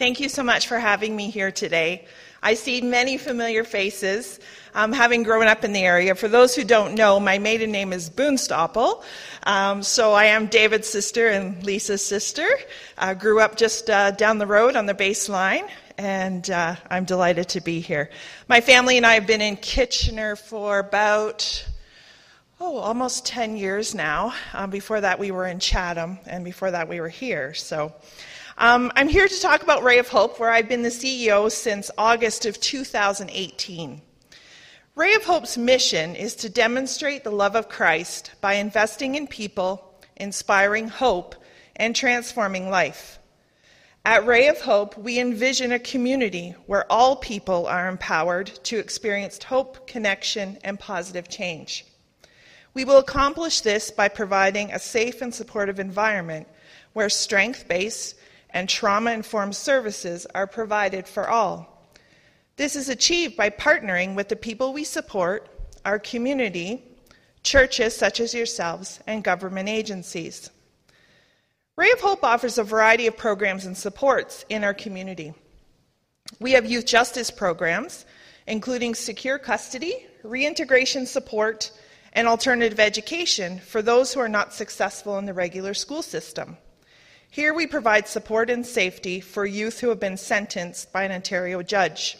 Thank you so much for having me here today. I see many familiar faces, um, having grown up in the area. For those who don't know, my maiden name is Boonstoppel. Um, so I am David's sister and Lisa's sister. I grew up just uh, down the road on the baseline, and uh, I'm delighted to be here. My family and I have been in Kitchener for about oh, almost 10 years now. Um, before that, we were in Chatham, and before that, we were here. So um, I'm here to talk about Ray of Hope, where I've been the CEO since August of 2018. Ray of Hope's mission is to demonstrate the love of Christ by investing in people, inspiring hope, and transforming life. At Ray of Hope, we envision a community where all people are empowered to experience hope, connection, and positive change. We will accomplish this by providing a safe and supportive environment where strength based and trauma informed services are provided for all. This is achieved by partnering with the people we support, our community, churches such as yourselves, and government agencies. Ray of Hope offers a variety of programs and supports in our community. We have youth justice programs, including secure custody, reintegration support, and alternative education for those who are not successful in the regular school system. Here we provide support and safety for youth who have been sentenced by an Ontario judge.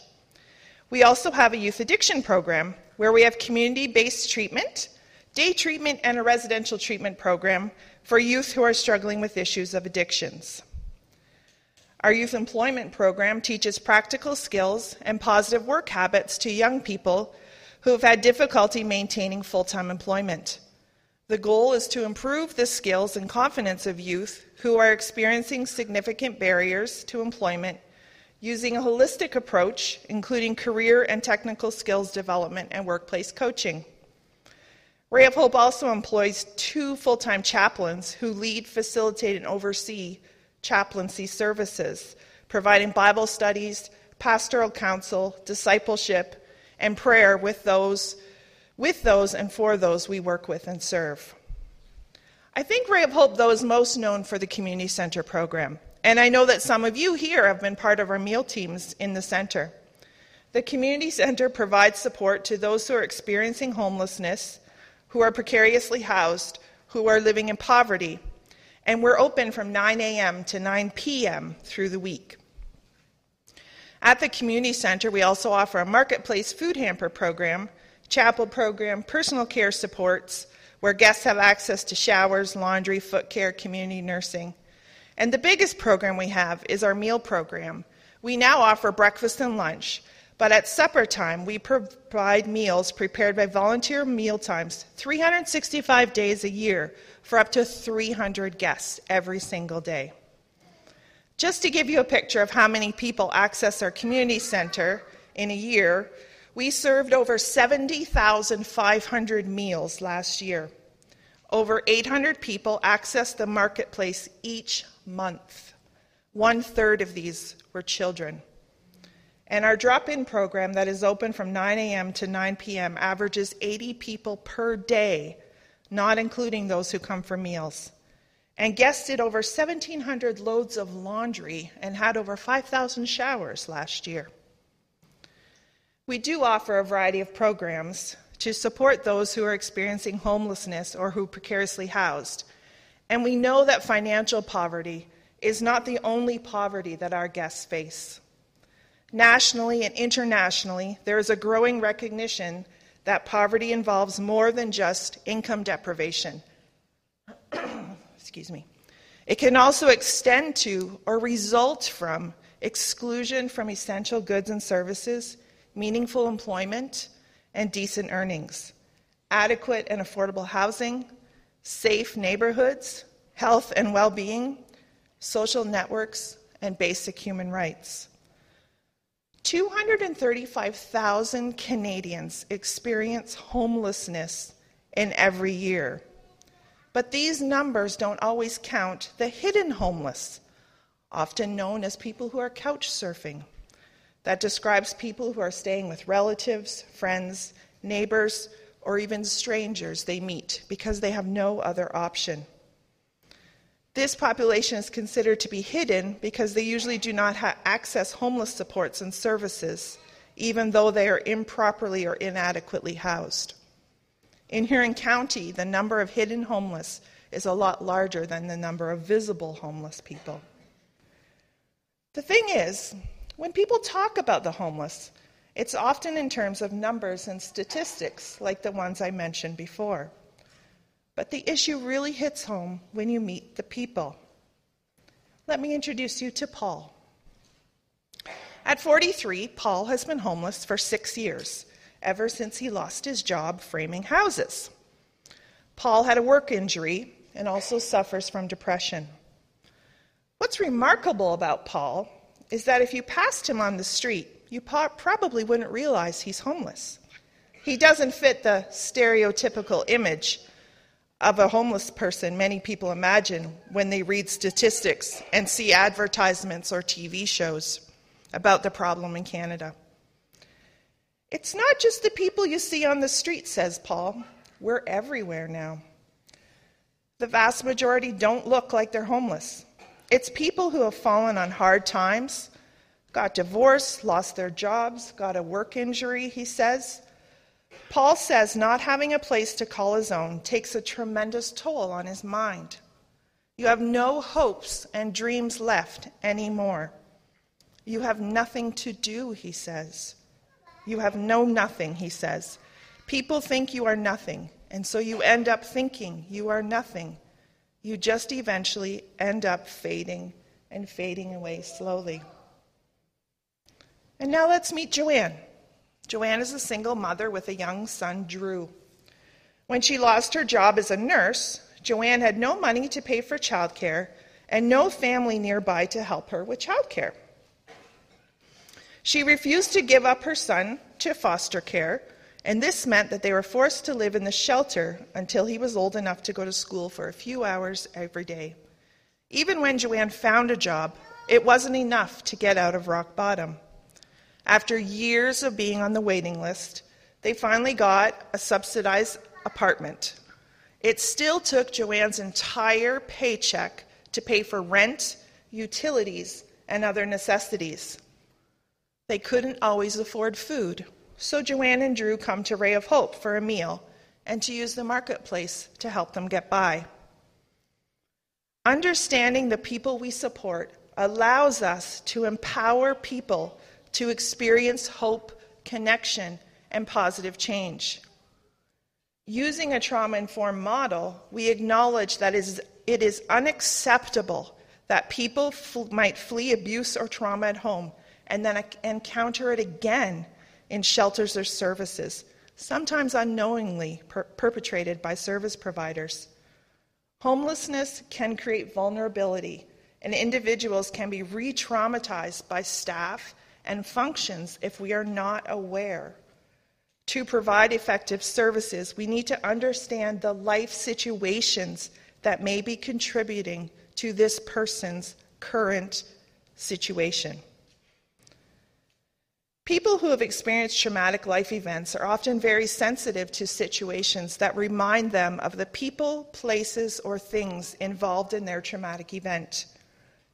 We also have a youth addiction program where we have community based treatment, day treatment, and a residential treatment program for youth who are struggling with issues of addictions. Our youth employment program teaches practical skills and positive work habits to young people who have had difficulty maintaining full time employment. The goal is to improve the skills and confidence of youth who are experiencing significant barriers to employment using a holistic approach, including career and technical skills development and workplace coaching. Ray of Hope also employs two full time chaplains who lead, facilitate, and oversee chaplaincy services, providing Bible studies, pastoral counsel, discipleship, and prayer with those, with those and for those we work with and serve. I think Ray of Hope, though, is most known for the Community Center program. And I know that some of you here have been part of our meal teams in the center. The Community Center provides support to those who are experiencing homelessness, who are precariously housed, who are living in poverty. And we're open from 9 a.m. to 9 p.m. through the week. At the Community Center, we also offer a marketplace food hamper program, chapel program, personal care supports, where guests have access to showers, laundry, foot care, community nursing. And the biggest program we have is our meal program. We now offer breakfast and lunch, but at supper time, we provide meals prepared by volunteer meal times 365 days a year for up to 300 guests every single day. Just to give you a picture of how many people access our community center in a year, we served over 70,500 meals last year. Over 800 people accessed the marketplace each month. One third of these were children. And our drop in program, that is open from 9 a.m. to 9 p.m., averages 80 people per day, not including those who come for meals. And guests did over 1,700 loads of laundry and had over 5,000 showers last year. We do offer a variety of programs to support those who are experiencing homelessness or who are precariously housed. And we know that financial poverty is not the only poverty that our guests face. Nationally and internationally, there is a growing recognition that poverty involves more than just income deprivation. Excuse me. It can also extend to or result from exclusion from essential goods and services, meaningful employment, and decent earnings, adequate and affordable housing, safe neighborhoods, health and well being, social networks, and basic human rights. 235,000 Canadians experience homelessness in every year. But these numbers don't always count the hidden homeless, often known as people who are couch surfing that describes people who are staying with relatives, friends, neighbors, or even strangers they meet because they have no other option. This population is considered to be hidden because they usually do not access homeless supports and services, even though they are improperly or inadequately housed. In Huron County, the number of hidden homeless is a lot larger than the number of visible homeless people. The thing is, when people talk about the homeless, it's often in terms of numbers and statistics like the ones I mentioned before. But the issue really hits home when you meet the people. Let me introduce you to Paul. At 43, Paul has been homeless for six years, ever since he lost his job framing houses. Paul had a work injury and also suffers from depression. What's remarkable about Paul is that if you passed him on the street, you probably wouldn't realize he's homeless. He doesn't fit the stereotypical image of a homeless person many people imagine when they read statistics and see advertisements or TV shows about the problem in Canada. It's not just the people you see on the street, says Paul. We're everywhere now. The vast majority don't look like they're homeless. It's people who have fallen on hard times, got divorced, lost their jobs, got a work injury, he says, Paul says not having a place to call his own takes a tremendous toll on his mind. You have no hopes and dreams left anymore. You have nothing to do, he says. You have no nothing, he says. People think you are nothing, and so you end up thinking you are nothing. You just eventually end up fading and fading away slowly. And now let's meet Joanne. Joanne is a single mother with a young son, Drew. When she lost her job as a nurse, Joanne had no money to pay for childcare and no family nearby to help her with childcare. She refused to give up her son to foster care, and this meant that they were forced to live in the shelter until he was old enough to go to school for a few hours every day. Even when Joanne found a job, it wasn't enough to get out of rock bottom. After years of being on the waiting list, they finally got a subsidized apartment. It still took Joanne's entire paycheck to pay for rent, utilities, and other necessities. They couldn't always afford food, so Joanne and Drew come to Ray of Hope for a meal and to use the marketplace to help them get by. Understanding the people we support allows us to empower people to experience hope, connection, and positive change. Using a trauma informed model, we acknowledge that it is unacceptable that people might flee abuse or trauma at home and then encounter it again in shelters or services, sometimes unknowingly per- perpetrated by service providers. Homelessness can create vulnerability, and individuals can be re traumatized by staff and functions if we are not aware. To provide effective services, we need to understand the life situations that may be contributing to this person's current situation. People who have experienced traumatic life events are often very sensitive to situations that remind them of the people, places, or things involved in their traumatic event.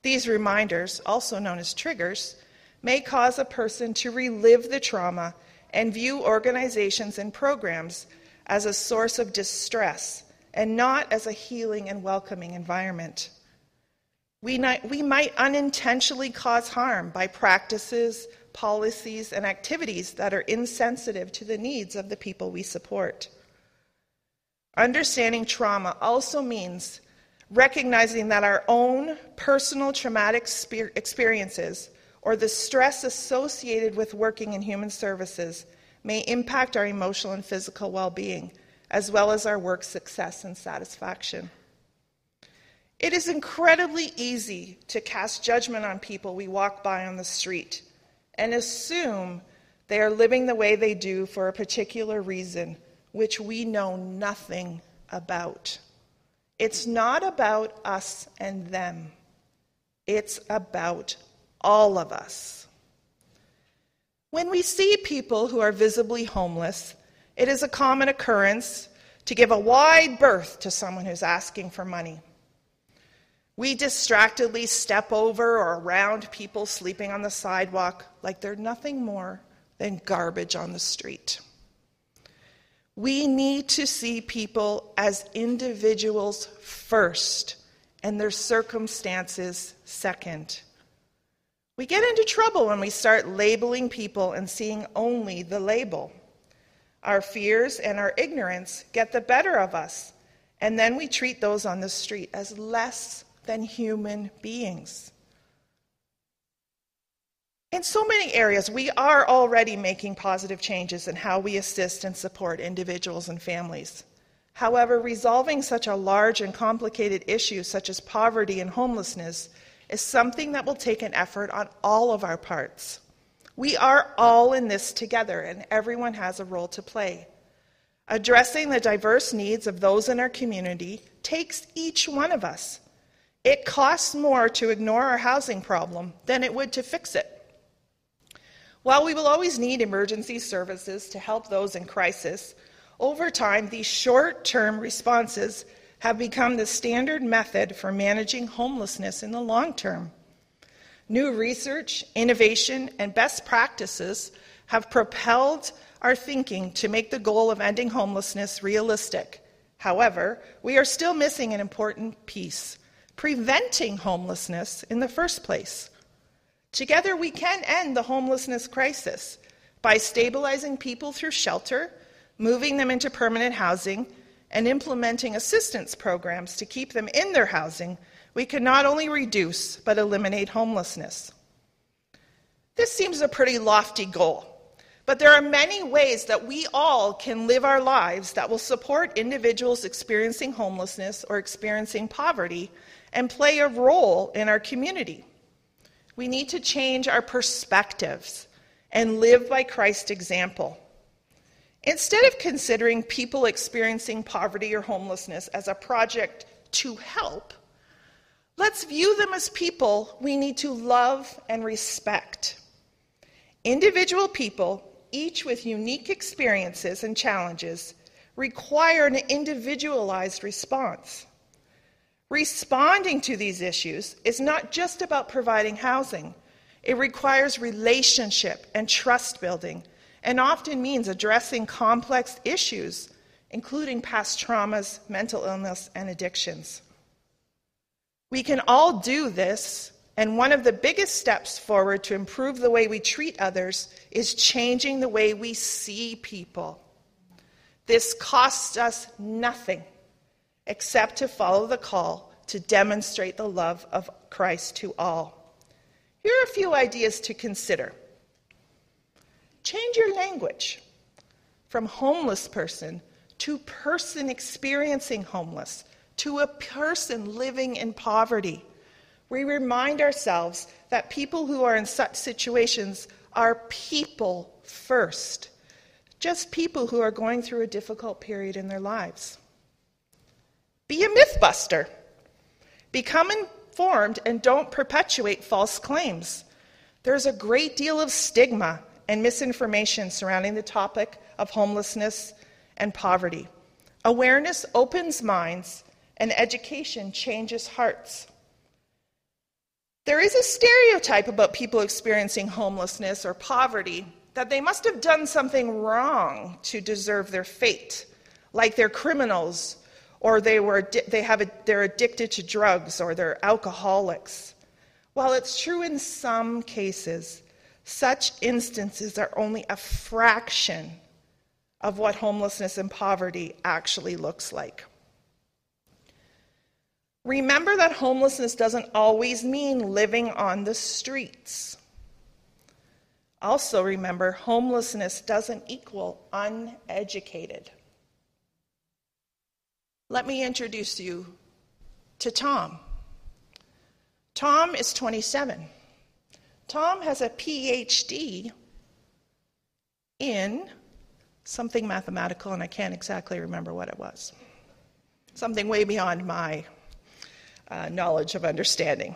These reminders, also known as triggers, may cause a person to relive the trauma and view organizations and programs as a source of distress and not as a healing and welcoming environment. We, not, we might unintentionally cause harm by practices, policies, and activities that are insensitive to the needs of the people we support. Understanding trauma also means recognizing that our own personal traumatic experiences or the stress associated with working in human services may impact our emotional and physical well being, as well as our work success and satisfaction. It is incredibly easy to cast judgment on people we walk by on the street and assume they are living the way they do for a particular reason, which we know nothing about. It's not about us and them, it's about all of us. When we see people who are visibly homeless, it is a common occurrence to give a wide berth to someone who's asking for money. We distractedly step over or around people sleeping on the sidewalk like they're nothing more than garbage on the street. We need to see people as individuals first and their circumstances second. We get into trouble when we start labeling people and seeing only the label. Our fears and our ignorance get the better of us, and then we treat those on the street as less than human beings. In so many areas, we are already making positive changes in how we assist and support individuals and families. However, resolving such a large and complicated issue such as poverty and homelessness is something that will take an effort on all of our parts. We are all in this together, and everyone has a role to play. Addressing the diverse needs of those in our community takes each one of us. It costs more to ignore our housing problem than it would to fix it. While we will always need emergency services to help those in crisis, over time, these short term responses have become the standard method for managing homelessness in the long term. New research, innovation, and best practices have propelled our thinking to make the goal of ending homelessness realistic. However, we are still missing an important piece preventing homelessness in the first place. Together, we can end the homelessness crisis by stabilizing people through shelter, moving them into permanent housing, and implementing assistance programs to keep them in their housing. We can not only reduce but eliminate homelessness. This seems a pretty lofty goal, but there are many ways that we all can live our lives that will support individuals experiencing homelessness or experiencing poverty and play a role in our community. We need to change our perspectives and live by Christ's example. Instead of considering people experiencing poverty or homelessness as a project to help, let's view them as people we need to love and respect. Individual people, each with unique experiences and challenges, require an individualized response. Responding to these issues is not just about providing housing, it requires relationship and trust building, and often means addressing complex issues, including past traumas, mental illness, and addictions. We can all do this, and one of the biggest steps forward to improve the way we treat others is changing the way we see people. This costs us nothing except to follow the call to demonstrate the love of Christ to all. Here are a few ideas to consider. Change your language from homeless person to person experiencing homeless to a person living in poverty. We remind ourselves that people who are in such situations are people first, just people who are going through a difficult period in their lives. Be a mythbuster. Become informed and don't perpetuate false claims. There's a great deal of stigma and misinformation surrounding the topic of homelessness and poverty. Awareness opens minds, and education changes hearts. There is a stereotype about people experiencing homelessness or poverty that they must have done something wrong to deserve their fate, like they're criminals or they, were, they have a, they're addicted to drugs or they're alcoholics. While it's true in some cases, such instances are only a fraction of what homelessness and poverty actually looks like. Remember that homelessness doesn't always mean living on the streets. Also, remember, homelessness doesn't equal uneducated. Let me introduce you to Tom. Tom is 27. Tom has a PhD in something mathematical, and I can't exactly remember what it was. Something way beyond my uh, knowledge of understanding.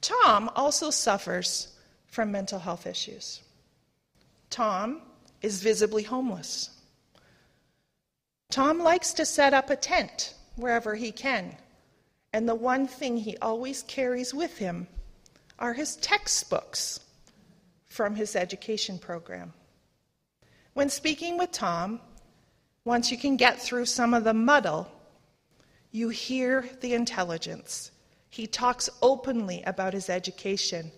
Tom also suffers from mental health issues. Tom is visibly homeless. Tom likes to set up a tent wherever he can And the one thing he always carries with him are his textbooks from his education program. When speaking with Tom, once you can get through some of the muddle, you hear the intelligence. He talks openly about his education,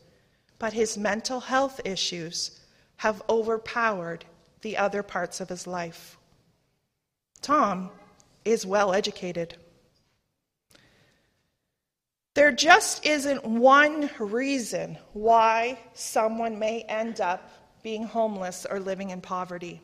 but his mental health issues have overpowered the other parts of his life. Tom is well educated. There just isn't one reason why someone may end up being homeless or living in poverty.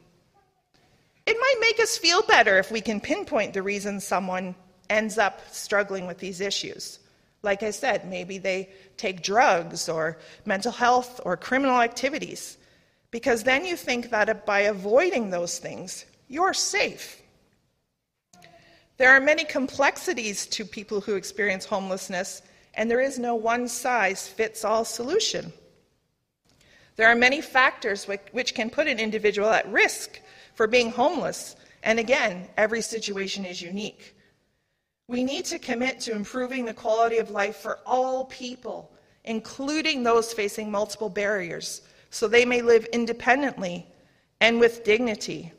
It might make us feel better if we can pinpoint the reason someone ends up struggling with these issues. Like I said, maybe they take drugs or mental health or criminal activities, because then you think that by avoiding those things, you're safe. There are many complexities to people who experience homelessness, and there is no one size fits all solution. There are many factors which can put an individual at risk for being homeless, and again, every situation is unique. We need to commit to improving the quality of life for all people, including those facing multiple barriers, so they may live independently and with dignity.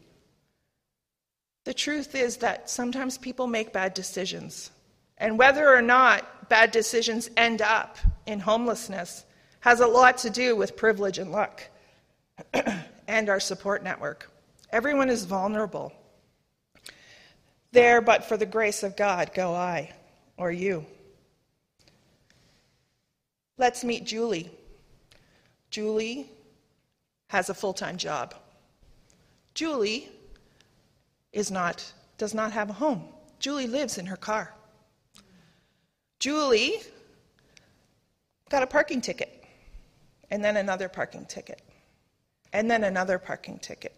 The truth is that sometimes people make bad decisions, and whether or not bad decisions end up in homelessness has a lot to do with privilege and luck and our support network. Everyone is vulnerable. There, but for the grace of God, go I or you. Let's meet Julie. Julie has a full time job. Julie is not, does not have a home. Julie lives in her car. Julie got a parking ticket and then another parking ticket, and then another parking ticket.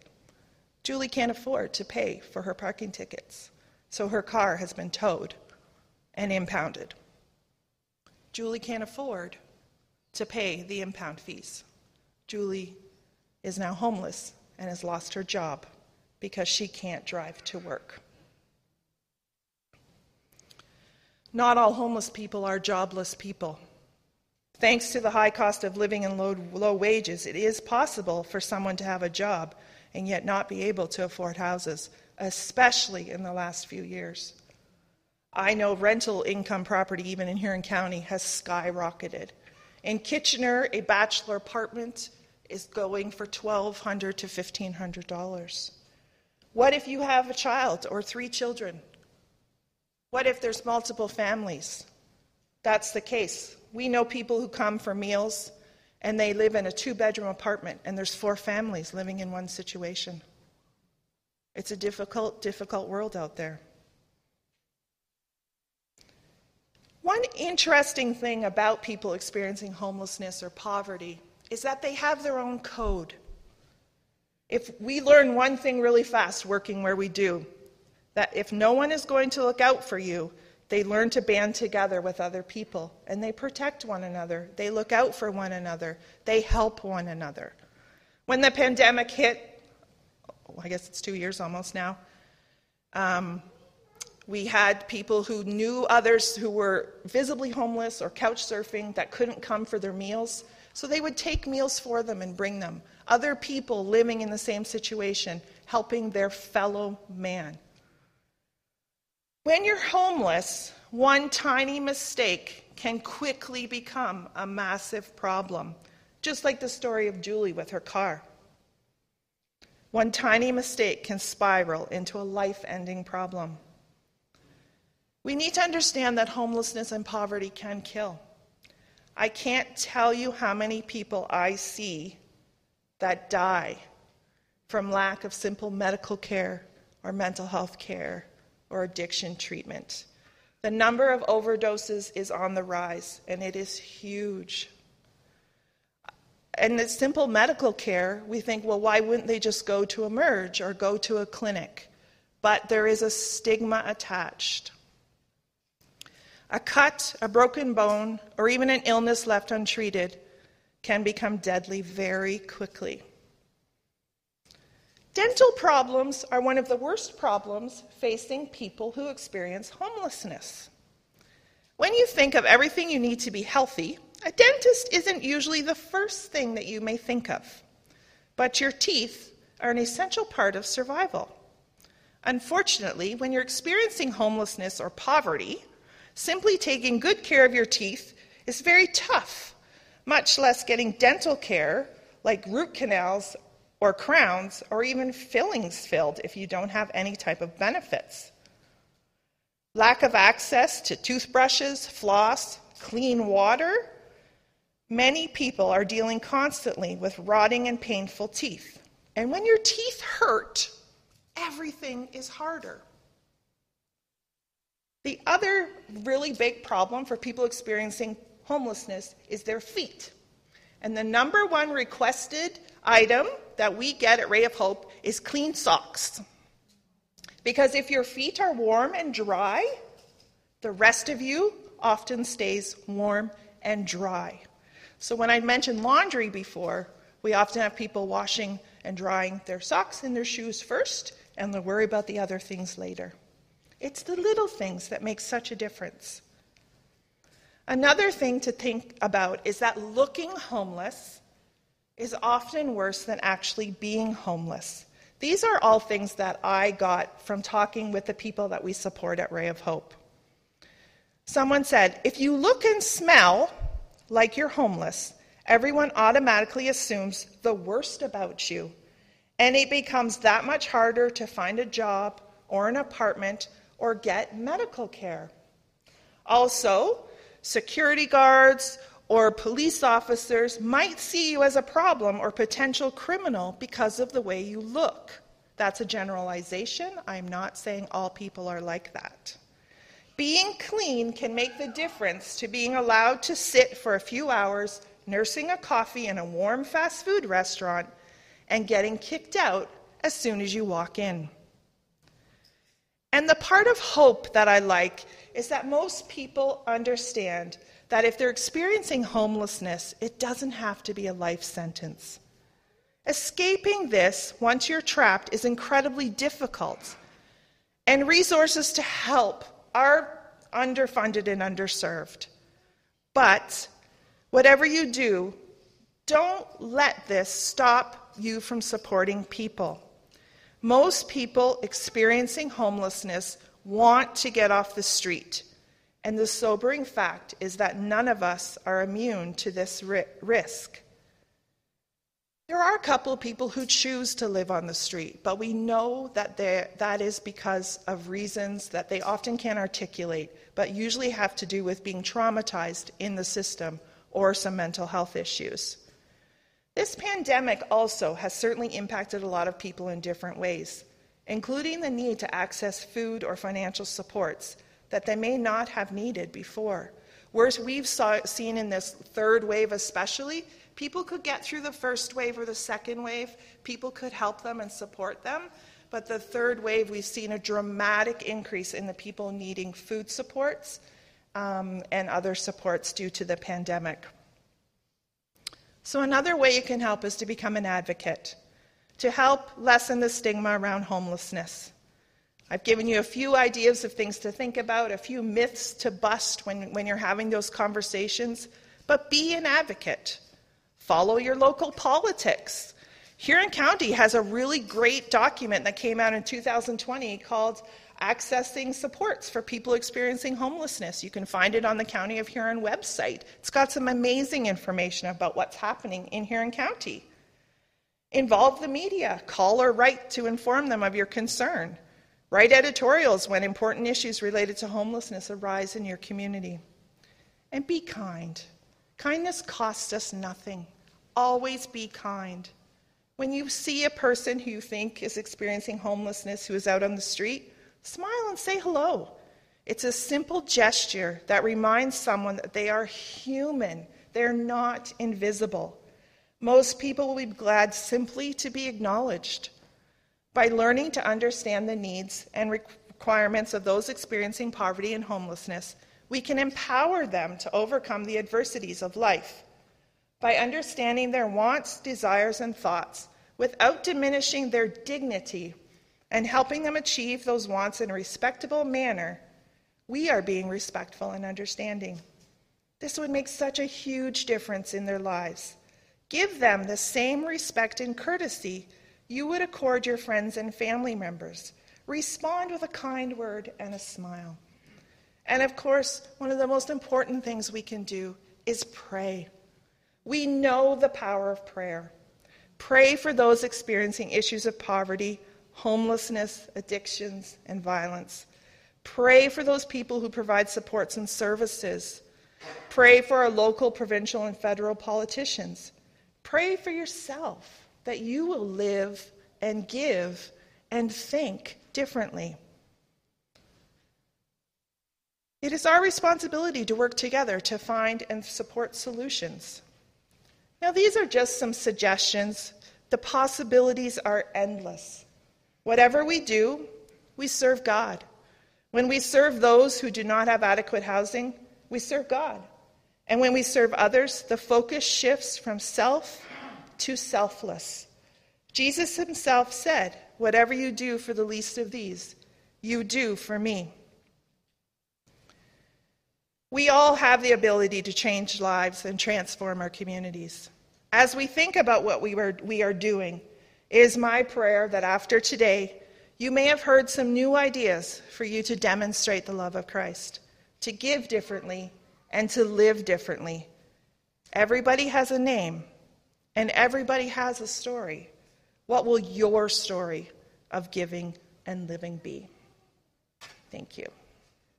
Julie can't afford to pay for her parking tickets, so her car has been towed and impounded. Julie can't afford to pay the impound fees. Julie is now homeless and has lost her job because she can't drive to work. Not all homeless people are jobless people. Thanks to the high cost of living and low, low wages, it is possible for someone to have a job and yet not be able to afford houses, especially in the last few years. I know rental income property, even in Huron County, has skyrocketed. In Kitchener, a bachelor apartment is going for 1,200 to $1,500. What if you have a child or three children? What if there's multiple families? That's the case. We know people who come for meals and they live in a two bedroom apartment and there's four families living in one situation. It's a difficult, difficult world out there. One interesting thing about people experiencing homelessness or poverty is that they have their own code. If we learn one thing really fast working where we do, that if no one is going to look out for you, they learn to band together with other people and they protect one another. They look out for one another. They help one another. When the pandemic hit, I guess it's two years almost now, um, we had people who knew others who were visibly homeless or couch surfing that couldn't come for their meals. So they would take meals for them and bring them. Other people living in the same situation, helping their fellow man. When you're homeless, one tiny mistake can quickly become a massive problem, just like the story of Julie with her car. One tiny mistake can spiral into a life ending problem. We need to understand that homelessness and poverty can kill. I can't tell you how many people I see that die from lack of simple medical care or mental health care or addiction treatment. The number of overdoses is on the rise, and it is huge. And the simple medical care, we think, well, why wouldn't they just go to a merge or go to a clinic? But there is a stigma attached. A cut, a broken bone, or even an illness left untreated can become deadly very quickly. Dental problems are one of the worst problems facing people who experience homelessness. When you think of everything you need to be healthy, a dentist isn't usually the first thing that you may think of. But your teeth are an essential part of survival. Unfortunately, when you're experiencing homelessness or poverty, simply taking good care of your teeth is very tough, much less getting dental care like root canals or crowns or even fillings filled if you don't have any type of benefits. Lack of access to toothbrushes, floss, clean water. Many people are dealing constantly with rotting and painful teeth. And when your teeth hurt, everything is harder. The other really big problem for people experiencing homelessness is their feet. And the number one requested item that we get at Ray of Hope is clean socks. Because if your feet are warm and dry, the rest of you often stays warm and dry. So when I mentioned laundry before, we often have people washing and drying their socks and their shoes first, and they'll worry about the other things later. It's the little things that make such a difference. Another thing to think about is that looking homeless is often worse than actually being homeless. These are all things that I got from talking with the people that we support at Ray of Hope. Someone said, if you look and smell like you're homeless, everyone automatically assumes the worst about you and it becomes that much harder to find a job or an apartment or get medical care. Also, security guards or police officers might see you as a problem or potential criminal because of the way you look. That's a generalization. I'm not saying all people are like that. Being clean can make the difference to being allowed to sit for a few hours nursing a coffee in a warm fast food restaurant and getting kicked out as soon as you walk in. And the part of hope that I like is that most people understand that if they're experiencing homelessness, it doesn't have to be a life sentence. Escaping this, once you're trapped, is incredibly difficult. And resources to help are underfunded and underserved. But whatever you do, don't let this stop you from supporting people. Most people experiencing homelessness want to get off the street. And the sobering fact is that none of us are immune to this ri- risk. There are a couple of people who choose to live on the street, but we know that that is because of reasons that they often can't articulate, but usually have to do with being traumatized in the system or some mental health issues. This pandemic also has certainly impacted a lot of people in different ways, including the need to access food or financial supports that they may not have needed before. Whereas we've saw, seen in this third wave, especially, people could get through the first wave or the second wave, people could help them and support them. But the third wave, we've seen a dramatic increase in the people needing food supports um, and other supports due to the pandemic. So, another way you can help is to become an advocate, to help lessen the stigma around homelessness. I've given you a few ideas of things to think about, a few myths to bust when, when you're having those conversations, but be an advocate. Follow your local politics. Huron County has a really great document that came out in 2020 called accessing supports for people experiencing homelessness. You can find it on the County of Huron website. It's got some amazing information about what's happening in Huron County. Involve the media. Call or write to inform them of your concern. Write editorials when important issues related to homelessness arise in your community. And be kind. Kindness costs us nothing. Always be kind. When you see a person who you think is experiencing homelessness who is out on the street, Smile and say hello. It's a simple gesture that reminds someone that they are human, they're not invisible. Most people will be glad simply to be acknowledged. By learning to understand the needs and requirements of those experiencing poverty and homelessness, we can empower them to overcome the adversities of life. By understanding their wants, desires, and thoughts without diminishing their dignity and helping them achieve those wants in a respectable manner, we are being respectful and understanding. This would make such a huge difference in their lives. Give them the same respect and courtesy you would accord your friends and family members. Respond with a kind word and a smile. And of course, one of the most important things we can do is pray. We know the power of prayer. Pray for those experiencing issues of poverty, homelessness, addictions, and violence. Pray for those people who provide supports and services. Pray for our local, provincial, and federal politicians. Pray for yourself that you will live and give and think differently. It is our responsibility to work together to find and support solutions. Now, these are just some suggestions. The possibilities are endless. Whatever we do, we serve God. When we serve those who do not have adequate housing, we serve God. And when we serve others, the focus shifts from self to selfless. Jesus himself said, Whatever you do for the least of these, you do for me. We all have the ability to change lives and transform our communities. As we think about what we are, we are doing, it is my prayer that after today, you may have heard some new ideas for you to demonstrate the love of Christ, to give differently, and to live differently. Everybody has a name, and everybody has a story. What will your story of giving and living be? Thank you.